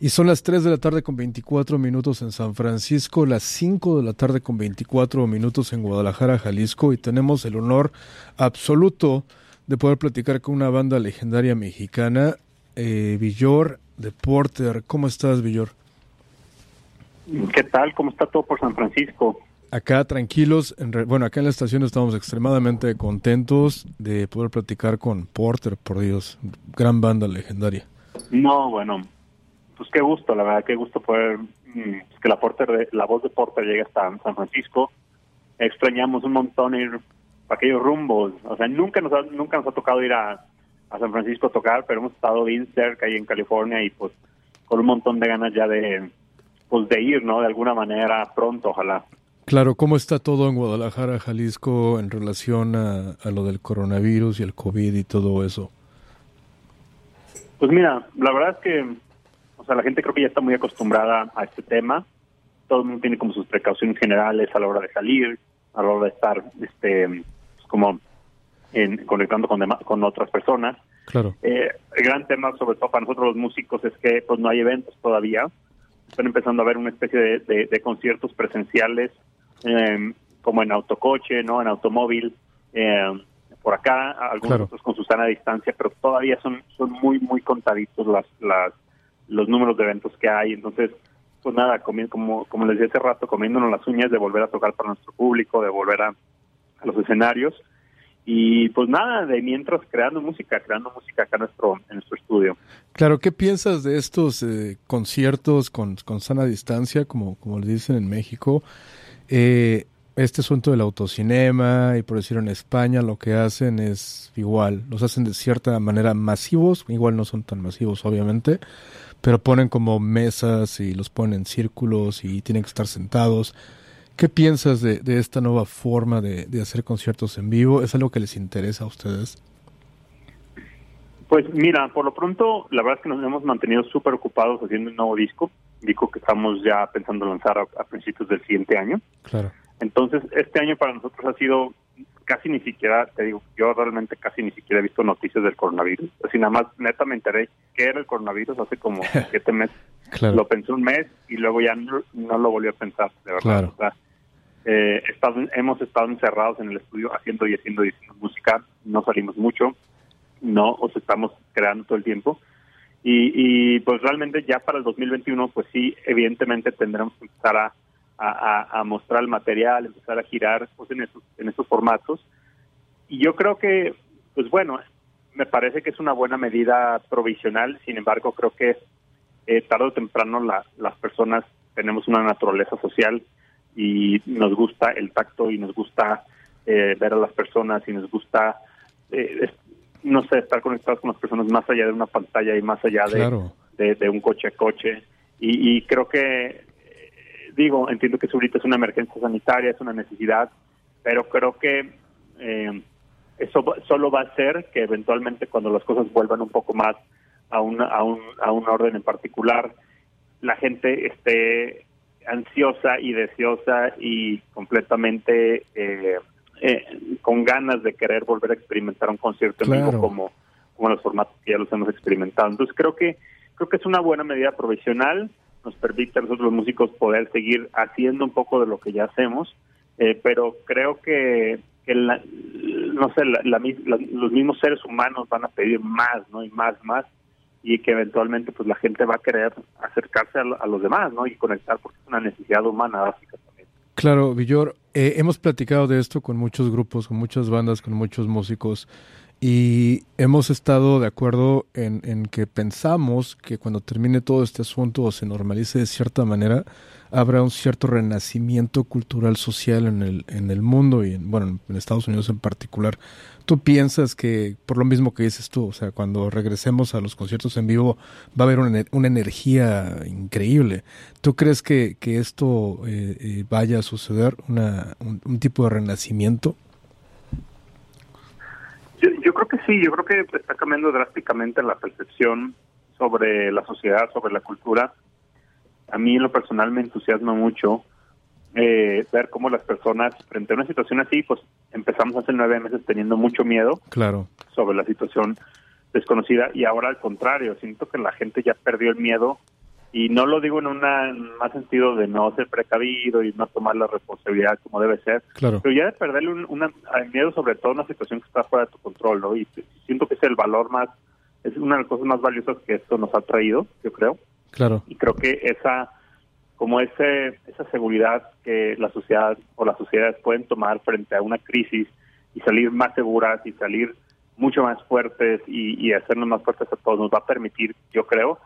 Y son las 3 de la tarde con 24 minutos en San Francisco, las 5 de la tarde con 24 minutos en Guadalajara, Jalisco, y tenemos el honor absoluto de poder platicar con una banda legendaria mexicana, eh, Villor de Porter. ¿Cómo estás, Villor? ¿Qué tal? ¿Cómo está todo por San Francisco? Acá tranquilos, en bueno, acá en la estación estamos extremadamente contentos de poder platicar con Porter, por Dios, gran banda legendaria. No, bueno, pues qué gusto, la verdad, qué gusto poder mm, que la Porter, la voz de Porter llegue hasta San Francisco. Extrañamos un montón ir para aquellos rumbos, o sea, nunca nos ha, nunca nos ha tocado ir a, San Francisco a tocar, pero hemos estado bien cerca ahí en California y pues con un montón de ganas ya de pues de ir, ¿no? De alguna manera pronto, ojalá. Claro, ¿cómo está todo en Guadalajara, Jalisco, en relación a, a lo del coronavirus y el COVID y todo eso? Pues mira, la verdad es que sea, la gente creo que ya está muy acostumbrada a este tema. Todo el mundo tiene como sus precauciones generales a la hora de salir, a la hora de estar, este, pues, como en, conectando con, con otras personas. Claro. Eh, el gran tema, sobre todo para nosotros los músicos, es que pues no hay eventos todavía. Están empezando a haber una especie de, conciertos presenciales, em, como en autocoche, no, en automóvil. Em, por acá, algunos otros con su sana distancia, pero todavía son son muy muy contaditos las las los números de eventos que hay. Entonces, pues nada, como, como les decía hace rato, comiéndonos las uñas de volver a tocar para nuestro público, de volver a, los escenarios. Y pues nada, de mientras creando música, creando música acá en nuestro, en nuestro estudio. Claro, ¿qué piensas de estos eh, conciertos con, con sana distancia, como, como le dicen en México? Eh, este asunto del autocinema y por decirlo en España lo que hacen es igual, los hacen de cierta manera masivos, igual no son tan masivos obviamente, pero ponen como mesas y los ponen en círculos y tienen que estar sentados. ¿Qué piensas de, de esta nueva forma de, de, hacer conciertos en vivo? ¿Es algo que les interesa a ustedes? Pues mira, por lo pronto, la verdad es que nos hemos mantenido súper ocupados haciendo un nuevo disco, disco que estamos ya pensando lanzar a, a principios del siguiente año. Claro. Entonces, este año para nosotros ha sido casi ni siquiera, te digo, yo realmente casi ni siquiera he visto noticias del coronavirus. Así nada más, neta me enteré que era el coronavirus hace como siete meses. Lo pensé un mes y luego ya no, lo volví a pensar, de verdad. eh, hemos estado encerrados en el estudio haciendo y haciendo y haciendo música, no salimos mucho, no os estamos creando todo el tiempo. Y, y pues realmente ya para el 2021, pues sí, evidentemente tendremos que empezar a a, mostrar el material, empezar a girar pues, en, esos, en esos formatos. Y yo creo que, pues bueno, me parece que es una buena medida provisional, sin embargo creo que eh, tarde o temprano las personas tenemos una naturaleza social y nos gusta el tacto y nos gusta eh, ver a las personas y nos gusta, eh, no sé, estar conectados con las personas más allá de una pantalla y más allá de, de, un coche a coche. Y, y creo que digo, entiendo que ahorita es una emergencia sanitaria, es una necesidad, pero creo que eh, eso solo va a ser que eventualmente cuando las cosas vuelvan un poco más a, una, a, un, a un orden en particular, la gente esté ansiosa y deseosa y completamente eh, eh, con ganas de querer volver a experimentar un concierto en vivo como, como los formatos que ya los hemos experimentado. Entonces creo que creo que es una buena medida provisional nos permite a nosotros los músicos poder seguir haciendo un poco de lo que ya hacemos, eh, pero creo que, no sé, los mismos seres humanos van a pedir más, ¿no? Y más, más, y que eventualmente pues la gente va a querer acercarse a, los demás, ¿no? Y conectar porque es una necesidad humana básica. Claro, Villor, eh, hemos platicado de esto con muchos grupos, con muchas bandas, con muchos músicos. Y hemos estado de acuerdo en, en, que pensamos que cuando termine todo este asunto o se normalice de cierta manera, habrá un cierto renacimiento cultural social en el, en el mundo y en, bueno, en Estados Unidos en particular. ¿Tú piensas que, por lo mismo que dices tú, o sea, cuando regresemos a los conciertos en vivo va a haber una, una energía increíble? ¿Tú crees que, que esto eh, eh, vaya a suceder, una, un tipo de renacimiento? Yo, creo que sí, yo creo que está cambiando drásticamente la percepción sobre la sociedad, sobre la cultura. A mí en lo personal me entusiasma mucho eh, ver cómo las personas, frente a una situación así, pues empezamos hace nueve meses teniendo mucho miedo claro. sobre la situación desconocida y ahora al contrario, siento que la gente ya perdió el miedo y no lo digo en un más sentido de no ser precavido y no tomar la responsabilidad como debe ser, claro. pero ya de perderle un, una, miedo sobre todo una situación que está fuera de tu control, ¿no? Y siento que es el valor más, es una de las cosas más valiosas que esto nos ha traído, yo creo. Claro. Y creo que esa, como ese, esa seguridad que la sociedad o las sociedades pueden tomar frente a una crisis y salir más seguras y salir mucho más fuertes y, y hacernos más fuertes a todos nos va a permitir, yo creo,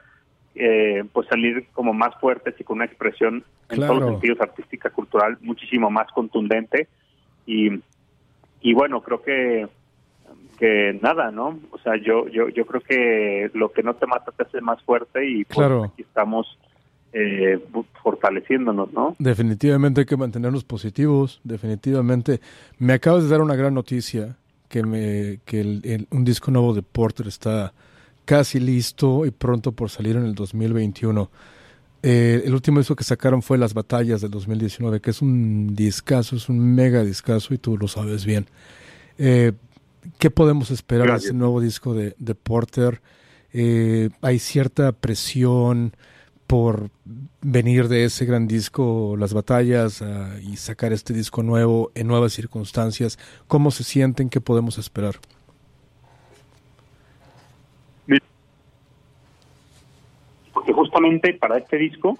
eh, pues salir como más fuertes y con una expresión en todos los sentidos artística, cultural, muchísimo más contundente y, y bueno, creo que que nada, ¿no? O sea, yo yo yo creo que lo que no te mata te hace más fuerte y pues aquí estamos eh, fortaleciéndonos, ¿no? Definitivamente hay que mantenernos positivos, definitivamente. Me acabas de dar una gran noticia que me que un disco nuevo de Porter está casi listo y pronto por salir en el 2021. Eh, el último disco que sacaron fue Las Batallas del 2019, que es un discazo, es un mega discazo y tú lo sabes bien. Eh, ¿Qué podemos esperar de ese nuevo disco de, de Porter? Eh, hay cierta presión por venir de ese gran disco, Las Batallas, y sacar este disco nuevo en nuevas circunstancias. ¿Cómo se sienten? ¿Qué podemos esperar? Porque justamente para este disco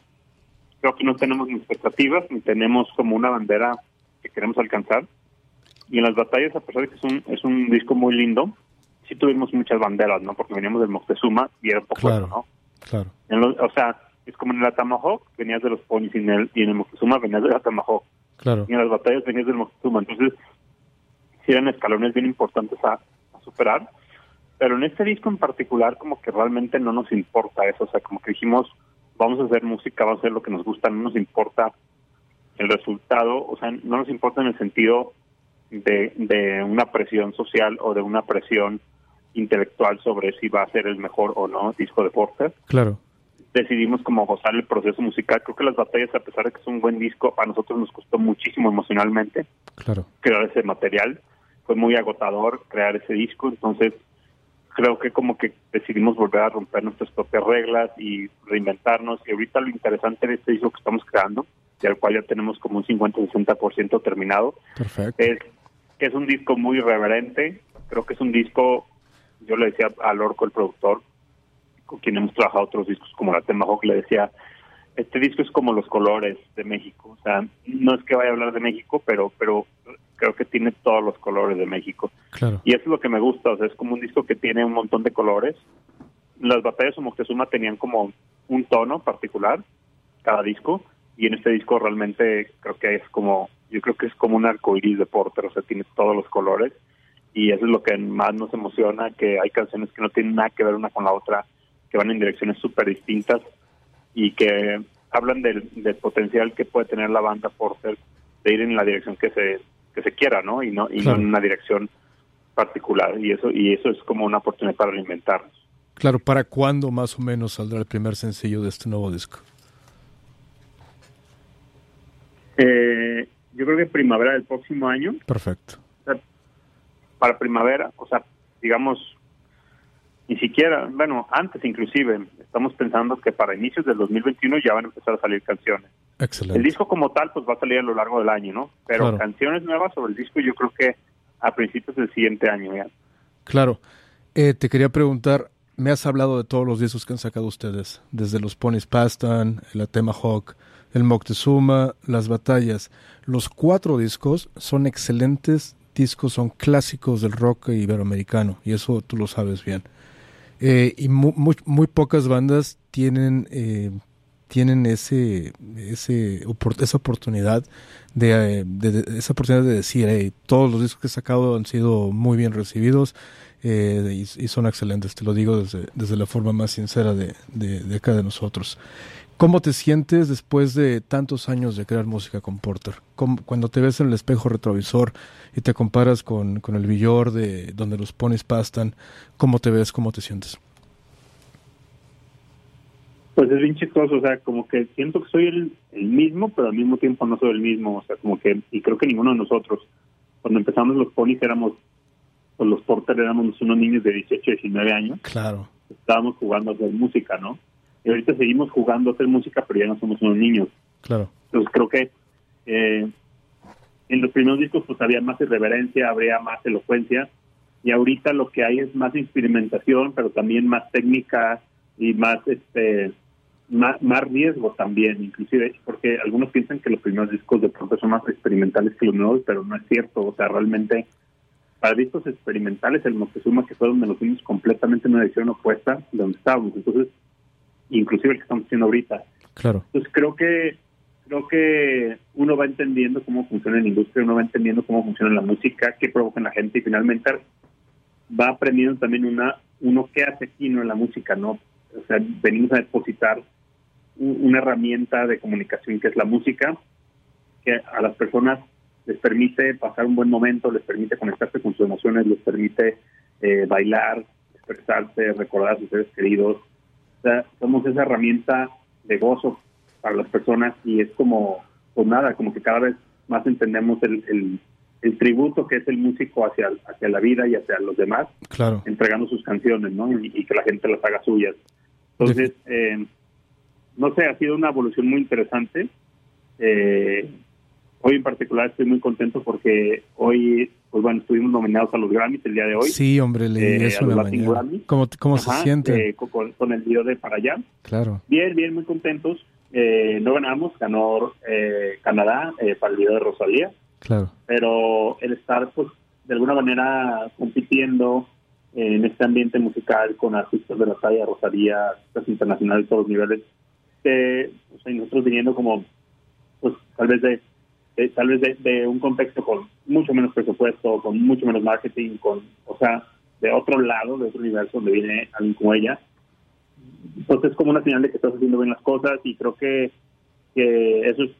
creo que no tenemos ni expectativas ni tenemos como una bandera que queremos alcanzar. Y en las batallas, a pesar de que es un, es un disco muy lindo, sí tuvimos muchas banderas, ¿no? Porque veníamos del Moctezuma y era un poco claro, ¿no? Claro. o sea, es como en el Atamahawk venías de los ponis y en el, y en el Moctezuma venías del Atamahawk. Claro. Y en las batallas venías del Moctezuma. Entonces, sí eran escalones bien importantes a superar pero en este disco en particular como que realmente no nos importa eso, o sea, como que dijimos, vamos a hacer música, vamos a hacer lo que nos gusta, no nos importa el resultado, o sea, no nos importa en el sentido de, de una presión social o de una presión intelectual sobre si va a ser el mejor o no disco de Porter. Claro. Decidimos como gozar el proceso musical. Creo que las batallas, a pesar de que es un buen disco, a nosotros nos costó muchísimo emocionalmente claro. crear ese material. Fue muy agotador crear ese disco, entonces creo que como que decidimos volver a romper nuestras propias reglas y reinventarnos. Y ahorita lo interesante de este disco que estamos creando, y al cual ya tenemos como un 50-60% terminado, es que es un disco muy irreverente. Creo que es un disco, yo le decía a Lorco, el productor, con quien hemos trabajado otros discos como La Temahawk, le decía, este disco es como los colores de México. O sea, no es que vaya a hablar de México, pero, pero creo que tiene todos los colores de México. Claro. Y eso es lo que me gusta, o sea, es como un disco que tiene un montón de colores. Las batallas de Moctezuma tenían como un tono particular, cada disco, y en este disco realmente creo que es como, yo creo que es como un arco iris de Porter, o sea, tiene todos los colores, y eso es lo que más nos emociona, que hay canciones que no tienen nada que ver una con la otra, que van en direcciones súper distintas, y que hablan del, del potencial que puede tener la banda Porter de ir en la dirección que se que se quiera, ¿no? Y no y no en una dirección particular y eso y eso es como una oportunidad para alimentarnos. Claro, ¿para cuándo más o menos saldrá el primer sencillo de este nuevo disco? Eh, yo creo que primavera del próximo año. Perfecto. para primavera, o sea, digamos, ni siquiera, bueno, antes inclusive, estamos pensando que para inicios del 2021 ya van a empezar a salir canciones. Excelente. El disco como tal pues va a salir a lo largo del año, ¿no? Pero canciones nuevas sobre el disco yo creo que a principios del siguiente año ya. Claro. Eh, te quería preguntar, me has hablado de todos los discos que han sacado ustedes, desde los Ponies Pastan, el Atema Hawk, el Moctezuma, las batallas. Los cuatro discos son excelentes discos, son clásicos del rock iberoamericano, y eso tú lo sabes bien. Eh, y muy, muy, pocas bandas tienen eh, tienen ese, ese esa oportunidad de, esa oportunidad de decir todos los discos que he sacado han sido muy bien recibidos eh, y, son excelentes te lo digo desde, desde la forma más sincera de, de, acá de nosotros ¿Cómo te sientes después de tantos años de crear música con Porter? cuando te ves en el espejo retrovisor y te comparas con, con el villor de donde los pones pastan, ¿cómo te ves? ¿Cómo te sientes? Pues es bien chistoso, o sea, como que siento que soy el, mismo, pero al mismo tiempo no soy el mismo, o sea, como que, y creo que ninguno de nosotros, cuando empezamos los ponis éramos, pues los porter éramos unos niños de 18, 19 años. Claro. Estábamos jugando a hacer música, ¿no? Y ahorita seguimos jugando a hacer música, pero ya no somos unos niños. Claro. Entonces creo que eh, en los primeros discos pues había más irreverencia, habría más elocuencia, y ahorita lo que hay es más experimentación, pero también más técnica y más este más, riesgo también, inclusive porque algunos piensan que los primeros discos de pronto son más experimentales que los nuevos, pero no es cierto, o sea, realmente para discos experimentales el Moctezuma que fue donde nos fuimos completamente en una dirección opuesta de donde estábamos, entonces inclusive el que estamos haciendo ahorita. Claro. Entonces creo que creo que uno va entendiendo cómo funciona la industria, uno va entendiendo cómo funciona la música, qué provoca en la gente y finalmente va aprendiendo también una uno qué hace aquí no en la música, ¿no? O sea, venimos a depositar una herramienta de comunicación que es la música, que a las personas les permite pasar un buen momento, les permite conectarse con sus emociones, les permite eh, bailar, expresarse, recordar a sus seres queridos. O sea, somos esa herramienta de gozo para las personas y es como, pues nada, como que cada vez más entendemos el, el, tributo que es el músico hacia, hacia la vida y hacia los demás, claro. entregando sus canciones, ¿no? Y, que la gente las haga suyas. Entonces, eh, no sé, ha sido una evolución muy interesante. Eh, hoy en particular estoy muy contento porque hoy, pues bueno, estuvimos nominados a los Grammys el día de hoy. Sí, hombre, leí eh, eso la mañana. ¿Cómo, cómo se siente? Eh, con, el video de Para allá. Claro. Bien, bien, muy contentos. Eh, no ganamos, ganó eh, Canadá para el video de Rosalía. Claro. Pero el estar, pues, de alguna manera compitiendo en este ambiente musical con artistas de la talla Rosalía, artistas internacionales de todos los niveles, que nosotros viniendo como, pues tal vez de, tal vez de, un contexto con mucho menos presupuesto, con mucho menos marketing, con, o sea, de otro lado, de otro universo donde viene alguien como ella. Entonces es como una señal de que estás haciendo bien las cosas y creo que, que eso es,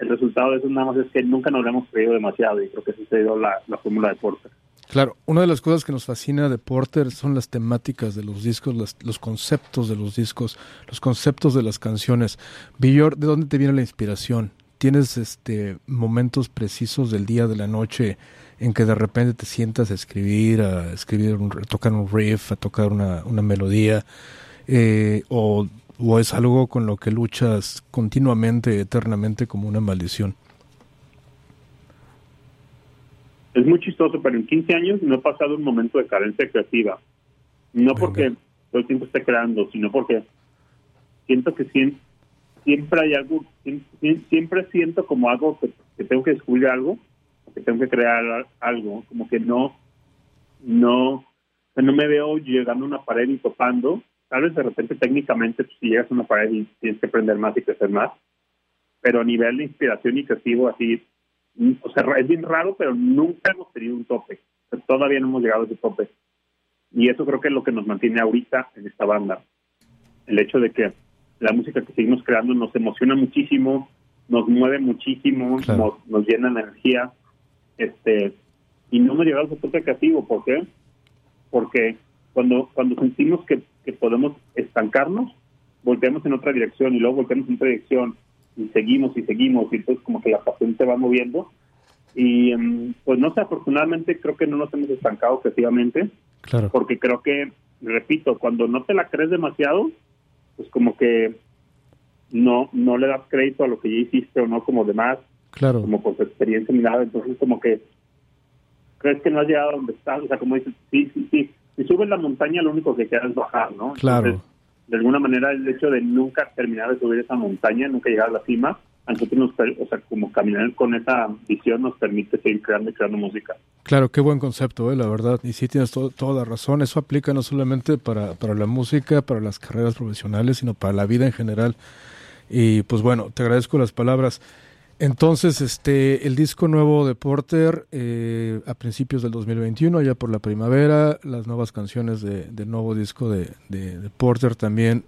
el resultado de eso nada más es que nunca nos lo hemos creído demasiado y creo que esa ha sido la, la fórmula de Porter. Claro, una de las cosas que nos fascina de Porter son las temáticas de los discos, los conceptos de los discos, los conceptos de las canciones. Villor, ¿de dónde te viene la inspiración? ¿Tienes este momentos precisos del día, de la noche, en que de repente te sientas a escribir, a escribir, a tocar un riff, a tocar una, una melodía? Eh, o, ¿O es algo con lo que luchas continuamente, eternamente, como una maldición? Es muy chistoso, pero en 15 años no he pasado un momento de carencia creativa. No porque todo el tiempo esté creando, sino porque siento que siempre, hay algo, siempre, siento como algo que, tengo que descubrir algo, que tengo que crear algo, como que no, no, no me veo llegando a una pared y topando. Tal vez de repente técnicamente pues, si llegas a una pared y tienes que aprender más y crecer más, pero a nivel de inspiración y creativo así o sea, es bien raro, pero nunca hemos tenido un tope. todavía no hemos llegado a ese tope. Y eso creo que es lo que nos mantiene ahorita en esta banda. El hecho de que la música que seguimos creando nos emociona muchísimo, nos mueve muchísimo, nos, llena de energía. Este, y no hemos llegado a ese tope creativo. ¿Por qué? Porque cuando, cuando sentimos que, que podemos estancarnos, volteamos en otra dirección y luego volteamos en otra dirección y seguimos y seguimos y entonces como que la pasión se va moviendo y em, pues no sé, afortunadamente creo que no nos hemos estancado creativamente claro. porque creo que, repito, cuando no te la crees demasiado, pues como que no no le das crédito a lo que ya hiciste o no como demás, claro. como por tu experiencia ni nada, entonces como que crees que no has llegado a donde estás, o sea, como dices, sí, sí, sí, si subes la montaña lo único que queda es bajar, ¿no? Claro de alguna manera el hecho de nunca terminar de subir esa montaña, nunca llegar a la cima, a nosotros nos, o sea, como caminar con esa visión nos permite seguir creando y creando música. Claro, qué buen concepto, ¿eh? la verdad. Y sí tienes toda la razón. Eso aplica no solamente para, para la música, para las carreras profesionales, sino para la vida en general. Y pues bueno, te agradezco las palabras. Entonces, este, el disco nuevo de Porter eh, a principios del 2021, ya por la primavera, las nuevas canciones de, del nuevo disco de, de, Porter también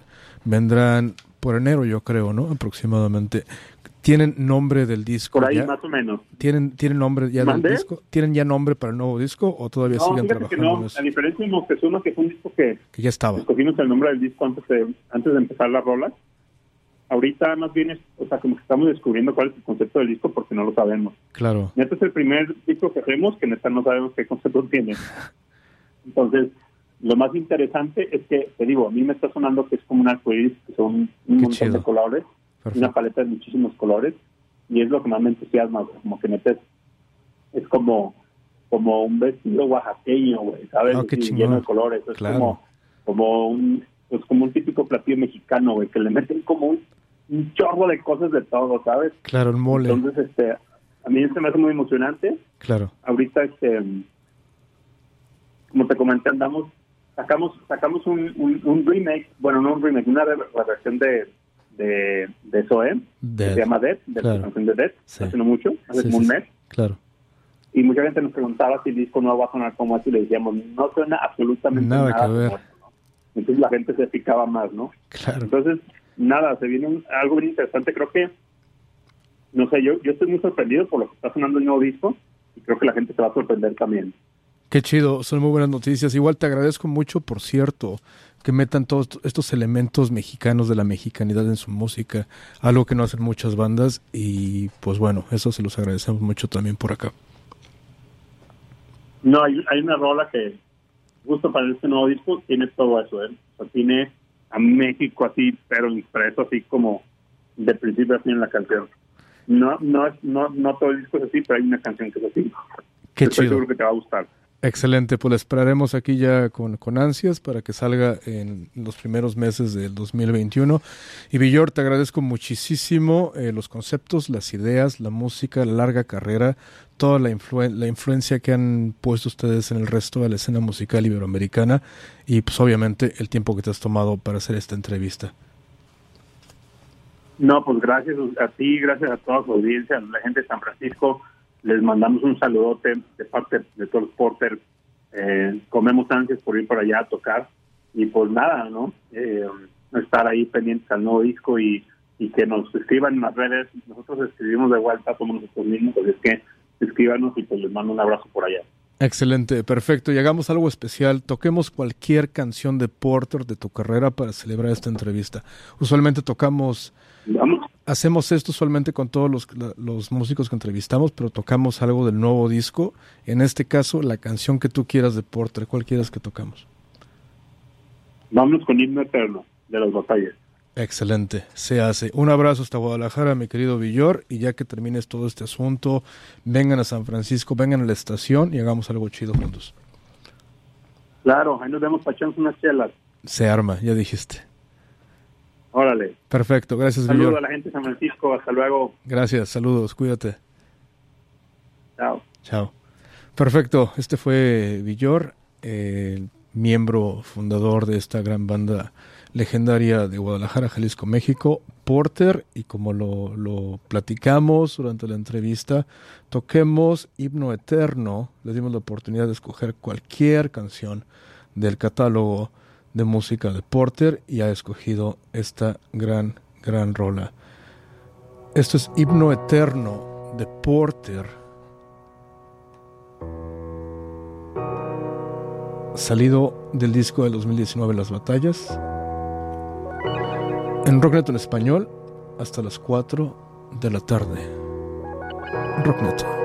vendrán por enero, yo creo, ¿no? Aproximadamente. ¿Tienen nombre del disco? Por ahí más o menos. ¿Tienen, ¿tienen nombre ya del disco? ¿Tienen ya nombre para el nuevo disco o todavía siguen trabajando que no. A diferencia de Moctezuma, que fue un disco que, que ya estaba. Escogimos el nombre del disco antes de, antes de empezar la rola ahorita más bien es, o sea, como que estamos descubriendo cuál es el concepto del disco porque no lo sabemos. Claro. Este es el primer disco que hacemos que neta no sabemos qué concepto tiene. Entonces, lo más interesante es que, te digo, a mí me está sonando que es como un arcoíris, que son un montón de colores, una paleta de muchísimos colores, y es lo que más me entusiasma, como que metes, es como como un vestido oaxaqueño, güey, ¿sabes? Oh, lleno de colores, es como, como un pues como un típico platillo mexicano, güey, que le meten como un, un chorro de cosas de todo, ¿sabes? Claro, el mole. Entonces, este, a mí este me hace muy emocionante. Claro. Ahorita, este, como te comenté, andamos sacamos sacamos un, un, remake, bueno, no un remake, una versión de de, de Zoe, que se llama Dead, de la canción de Dead, hace no mucho, hace un mes. Claro. Y mucha gente nos preguntaba si el disco no va a sonar como así, y le decíamos, no suena absolutamente nada, nada que ver. Entonces la gente se picaba más, ¿no? Claro. Entonces, nada, se viene algo bien interesante, creo que, no sé, yo, yo estoy muy sorprendido por lo que está sonando el nuevo disco, y creo que la gente se va a sorprender también. Qué chido, son muy buenas noticias. Igual te agradezco mucho, por cierto, que metan todos estos elementos mexicanos de la mexicanidad en su música, algo que no hacen muchas bandas y pues bueno, eso se los agradecemos mucho también por acá. No, hay, hay una rola que justo para este nuevo disco tiene todo eso, ¿eh? O tiene a México así, pero impreso así como de principio a fin en la canción. No, no, no, no todo el disco es así, pero hay una canción que es así. Qué Estoy seguro que te va a gustar. Excelente, pues la esperaremos aquí ya con, con, ansias para que salga en los primeros meses del 2021. Y Villor, te agradezco muchísimo eh, los conceptos, las ideas, la música, la larga carrera, toda la, la influencia que han puesto ustedes en el resto de la escena musical iberoamericana y pues obviamente el tiempo que te has tomado para hacer esta entrevista. No, pues gracias a ti, gracias a toda su audiencia, a la gente de San Francisco les mandamos un saludote de parte de todos los Porter. Eh, comemos ansias por ir para allá a tocar y pues nada, ¿no? Eh, estar ahí pendientes al nuevo disco y, y que nos escriban en las redes. Nosotros escribimos de vuelta, somos nosotros mismos, así es que escríbanos y pues les mando un abrazo por allá. Excelente, perfecto. Y hagamos algo especial. Toquemos cualquier canción de Porter de tu carrera para celebrar esta entrevista. Usualmente tocamos Hacemos esto solamente con todos los, los, músicos que entrevistamos, pero tocamos algo del nuevo disco. En este caso, la canción que tú quieras de Porter, ¿cuál quieras que tocamos? Vamos con Himno Eterno, de los batallas. Excelente, se hace. Un abrazo hasta Guadalajara, mi querido Villor, y ya que termines todo este asunto, vengan a San Francisco, vengan a la estación y hagamos algo chido juntos. Claro, ahí nos vemos para unas chelas. Se arma, ya dijiste. Órale. Perfecto, gracias, Saludos a la gente de San Francisco, hasta luego. Gracias, saludos, cuídate. Chao. Chao. Perfecto, este fue Villor, el miembro fundador de esta gran banda legendaria de Guadalajara, Jalisco, México, Porter, y como lo, lo platicamos durante la entrevista, toquemos Himno Eterno, le dimos la oportunidad de escoger cualquier canción del catálogo de música de Porter y ha escogido esta gran, gran rola. Esto es Himno Eterno de Porter. Salido del disco del 2019 Las Batallas. En Rocknet en español hasta las 4 de la tarde. Rocknet.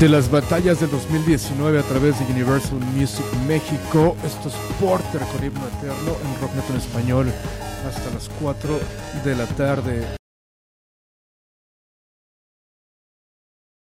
De las batallas del 2019 a través de Universal Music México. Esto es Porter con himno eterno en Rocknet en español hasta las 4 de la tarde.